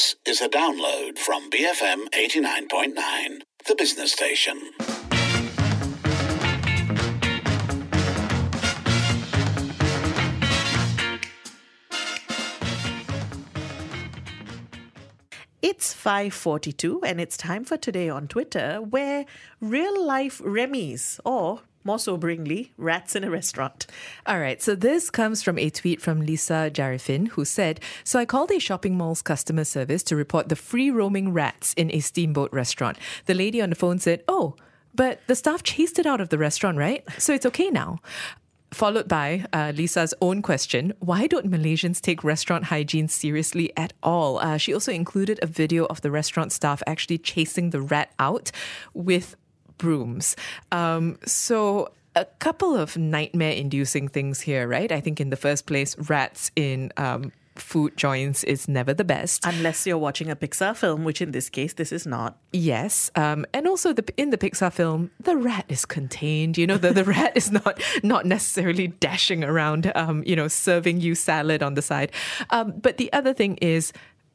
This is a download from BFM 89.9, the business station. It's 5:42 and it's time for today on Twitter where real life Remy's or more soberingly, rats in a restaurant. All right, so this comes from a tweet from Lisa Jarifin, who said So I called a shopping mall's customer service to report the free roaming rats in a steamboat restaurant. The lady on the phone said, Oh, but the staff chased it out of the restaurant, right? So it's okay now. Followed by uh, Lisa's own question Why don't Malaysians take restaurant hygiene seriously at all? Uh, she also included a video of the restaurant staff actually chasing the rat out with brooms. Um, so a couple of nightmare inducing things here, right? I think in the first place, rats in um, food joints is never the best. Unless you're watching a Pixar film, which in this case, this is not. Yes, um, and also the, in the Pixar film, the rat is contained. You know, the, the rat is not not necessarily dashing around. Um, you know, serving you salad on the side. Um, but the other thing is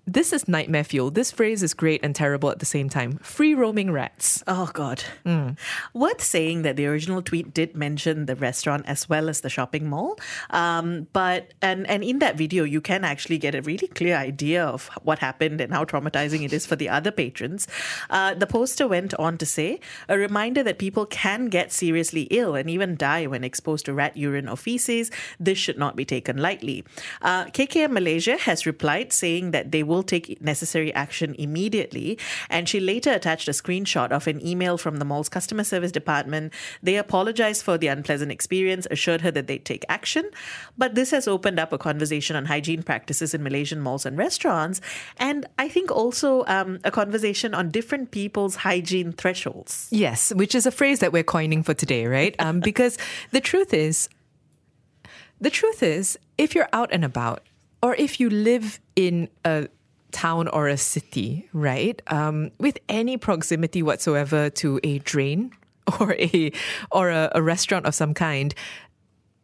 this is nightmare fuel. This phrase is great and terrible at the same time. Free roaming rats. Oh, God. Mm. Worth saying that the original tweet did mention the restaurant as well as the shopping mall. Um, but, and, and in that video, you can actually get a really clear idea of what happened and how traumatizing it is for the other patrons. Uh, the poster went on to say a reminder that people can get seriously ill and even die when exposed to rat urine or feces. This should not be taken lightly. Uh, KKM Malaysia has replied saying that they will will take necessary action immediately. And she later attached a screenshot of an email from the mall's customer service department. They apologized for the unpleasant experience, assured her that they'd take action. But this has opened up a conversation on hygiene practices in Malaysian malls and restaurants. And I think also um, a conversation on different people's hygiene thresholds. Yes, which is a phrase that we're coining for today, right? Um, because the truth is, the truth is, if you're out and about, or if you live in a town or a city, right? Um, with any proximity whatsoever to a drain or a or a, a, restaurant of some kind,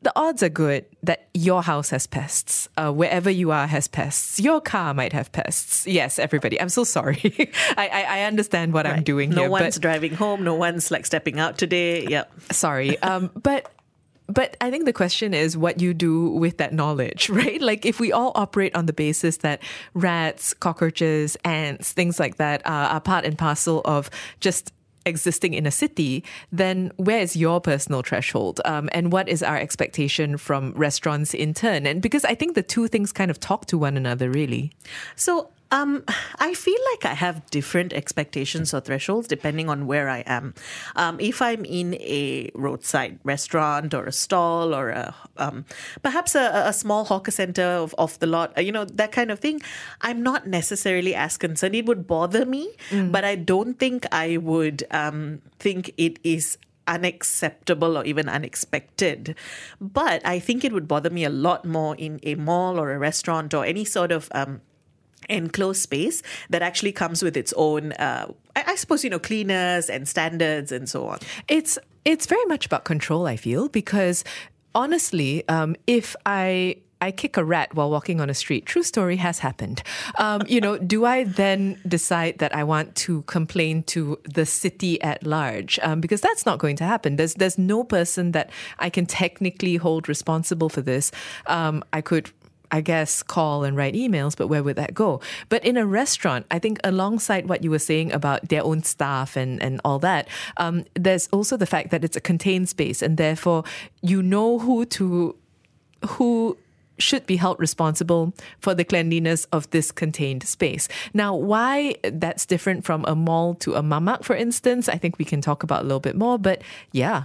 the odds are good that your house has pests. Uh, wherever you are has pests. Your car might have pests. Yes, everybody. I'm so sorry. I, I, I understand what right. I'm doing no here. No one's driving home. No one's like stepping out today. Yep. Sorry. Um, but but I think the question is what you do with that knowledge, right? Like if we all operate on the basis that rats, cockroaches, ants, things like that are, are part and parcel of just existing in a city, then where is your personal threshold? Um, and what is our expectation from restaurants in turn? And because I think the two things kind of talk to one another, really. So um, I feel like I have different expectations or thresholds depending on where I am. Um, if I'm in a roadside restaurant or a stall or a um, perhaps a, a, small hawker center of, off the lot, you know, that kind of thing, I'm not necessarily as concerned. It would bother me, mm. but I don't think I would um, think it is unacceptable or even unexpected. But I think it would bother me a lot more in a mall or a restaurant or any sort of um, enclosed space that actually comes with its own uh, I, suppose you know cleaners and standards and so on it's it's very much about control i feel because honestly um, if i I kick a rat while walking on a street. True story has happened. Um, you know, do I then decide that I want to complain to the city at large? Um, because that's not going to happen. There's there's no person that I can technically hold responsible for this. Um, I could I guess, call and write emails, but where would that go? But in a restaurant, I think alongside what you were saying about their own staff and, and all that, um, there's also the fact that it's a contained space and therefore you know who to, who should be held responsible for the cleanliness of this contained space. Now, why that's different from a mall to a mamak, for instance, I think we can talk about a little bit more, but yeah.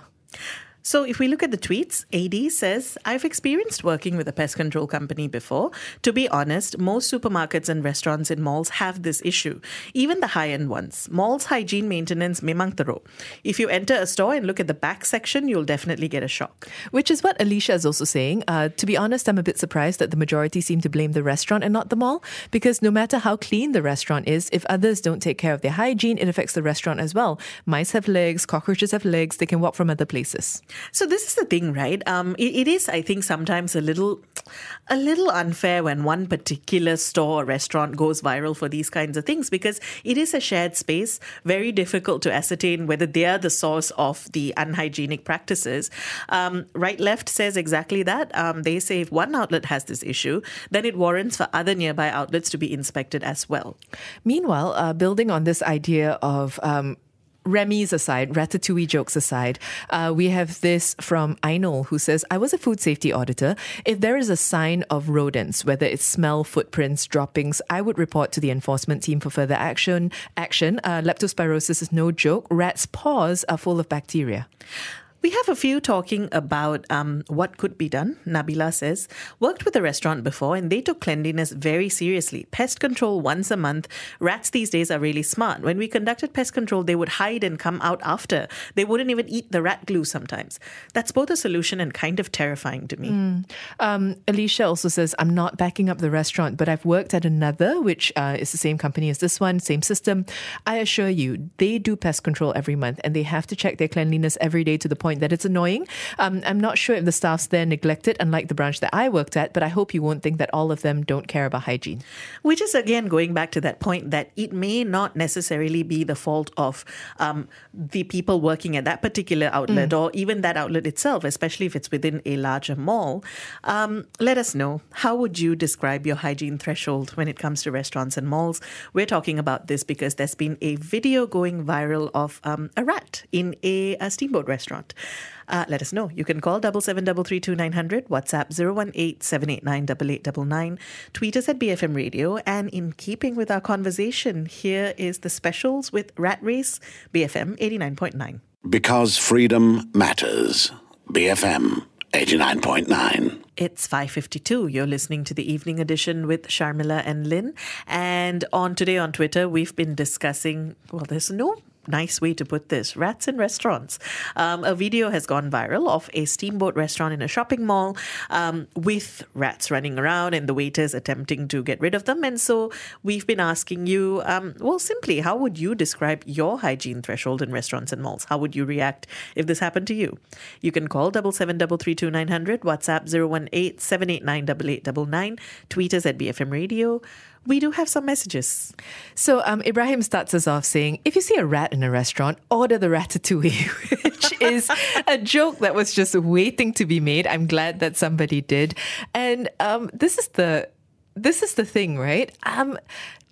So if we look at the tweets, AD says, I've experienced working with a pest control company before. To be honest, most supermarkets and restaurants in malls have this issue, even the high end ones. Malls hygiene maintenance memang teruk. If you enter a store and look at the back section, you'll definitely get a shock. Which is what Alicia is also saying. Uh, to be honest, I'm a bit surprised that the majority seem to blame the restaurant and not the mall, because no matter how clean the restaurant is, if others don't take care of their hygiene, it affects the restaurant as well. Mice have legs, cockroaches have legs, they can walk from other places. So this is the thing, right? Um, it, it is, I think, sometimes a little, a little unfair when one particular store or restaurant goes viral for these kinds of things because it is a shared space. Very difficult to ascertain whether they are the source of the unhygienic practices. Um, right Left says exactly that. Um, they say if one outlet has this issue, then it warrants for other nearby outlets to be inspected as well. Meanwhile, uh, building on this idea of um, Remy's aside, ratatouille jokes aside, uh, we have this from Einol who says, I was a food safety auditor. If there is a sign of rodents, whether it's smell, footprints, droppings, I would report to the enforcement team for further action. Action. Uh, leptospirosis is no joke. Rats' paws are full of bacteria. We have a few talking about um, what could be done. Nabila says, worked with a restaurant before and they took cleanliness very seriously. Pest control once a month. Rats these days are really smart. When we conducted pest control, they would hide and come out after. They wouldn't even eat the rat glue sometimes. That's both a solution and kind of terrifying to me. Mm. Um, Alicia also says, I'm not backing up the restaurant, but I've worked at another, which uh, is the same company as this one, same system. I assure you, they do pest control every month and they have to check their cleanliness every day to the point point that it's annoying. Um, I'm not sure if the staff's there neglect it, unlike the branch that I worked at, but I hope you won't think that all of them don't care about hygiene. Which is again going back to that point that it may not necessarily be the fault of um, the people working at that particular outlet mm. or even that outlet itself, especially if it's within a larger mall. Um, let us know. How would you describe your hygiene threshold when it comes to restaurants and malls? We're talking about this because there's been a video going viral of um, a rat in a, a steamboat restaurant. Uh, let us know. You can call double seven double three two nine hundred, WhatsApp zero one eight seven eight nine double eight double nine, tweet us at BFM Radio. And in keeping with our conversation, here is the specials with Rat Race, BFM eighty nine point nine. Because freedom matters. BFM 89.9. It's 5:52. You're listening to the evening edition with Sharmila and Lynn. And on today on Twitter, we've been discussing well, there's no nice way to put this rats in restaurants. Um, a video has gone viral of a steamboat restaurant in a shopping mall um, with rats running around and the waiters attempting to get rid of them. And so we've been asking you, um, well, simply, how would you describe your hygiene threshold in restaurants and malls? How would you react if this happened to you? You can call double seven double three two nine hundred, WhatsApp zero one eight seven eight nine double eight double nine, tweet us at BFM Radio we do have some messages. So um, Ibrahim starts us off saying, if you see a rat in a restaurant, order the ratatouille, which is a joke that was just waiting to be made. I'm glad that somebody did. And um, this is the this is the thing, right? Um,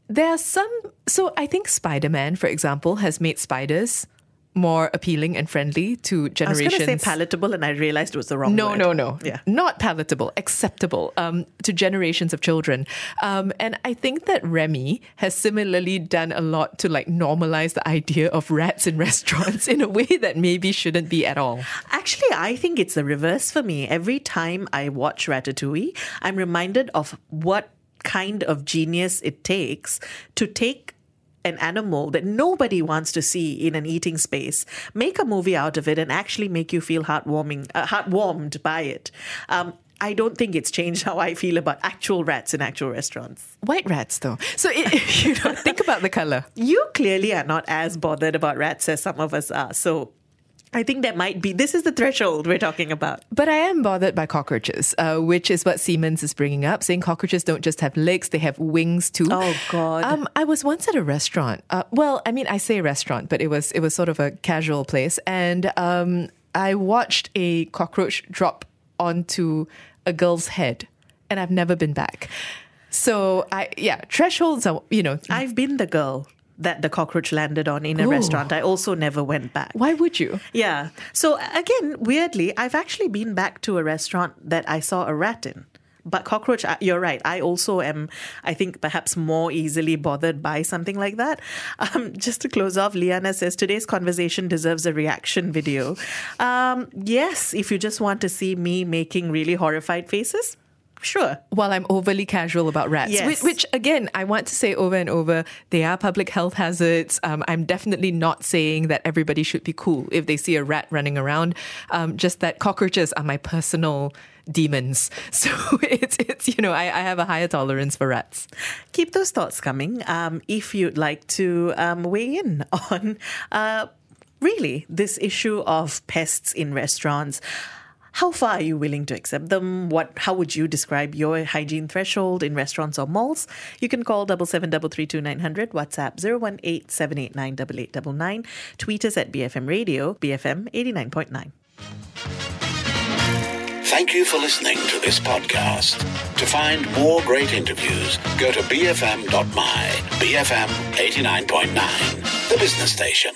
there are some. So I think Spider Man, for example, has made spiders more appealing and friendly to generations. I was going to say palatable, and I realized it was the wrong no, word. No, no, no. Yeah. Not palatable, acceptable um, to generations of children. Um, and I think that Remy has similarly done a lot to like normalize the idea of rats in restaurants in a way that maybe shouldn't be at all. Actually, I think it's the reverse for me. Every time I watch Ratatouille, I'm reminded of what kind of genius it takes to take an animal that nobody wants to see in an eating space, make a movie out of it, and actually make you feel heartwarming, uh, heartwarmed by it. Um, I don't think it's changed how I feel about actual rats in actual restaurants. White rats, though. So it, you know, think about the color. You clearly are not as bothered about rats as some of us are. So I think that might be this is the threshold we're talking about. But I am bothered by cockroaches, uh, which is what Siemens is bringing up, saying cockroaches don't just have legs; they have wings too. Oh God! Um, I was once at a restaurant. Uh, well, I mean, I say restaurant, but it was it was sort of a casual place, and um, I watched a cockroach drop onto a girl's head, and I've never been back. So I yeah, thresholds are you know. I've been the girl that the cockroach landed on in a Ooh. restaurant. I also never went back. Why would you? Yeah. So again, weirdly, I've actually been back to a restaurant that I saw a rat in. But cockroach, you're right. I also am, I think, perhaps more easily bothered by something like that. Um, just to close off, Liana says today's conversation deserves a reaction video. Um, yes, if you just want to see me making really horrified faces, Sure. While I'm overly casual about rats, yes. which, which, again, I want to say over and over, they are public health hazards. Um, I'm definitely not saying that everybody should be cool if they see a rat running around. Um, just that cockroaches are my personal demons. So it's it's you know I, I have a higher tolerance for rats. Keep those thoughts coming. Um, if you'd like to um, weigh in on. Uh, really, this issue of pests in restaurants. How far are you willing to accept them? What? How would you describe your hygiene threshold in restaurants or malls? You can call double seven double three two nine hundred. WhatsApp zero one eight seven eight nine double eight double nine. Tweet us at BFM Radio BFM eighty nine point nine. Thank you for listening to this podcast. To find more great interviews, go to bfm.my, BFM 89.9, the business station.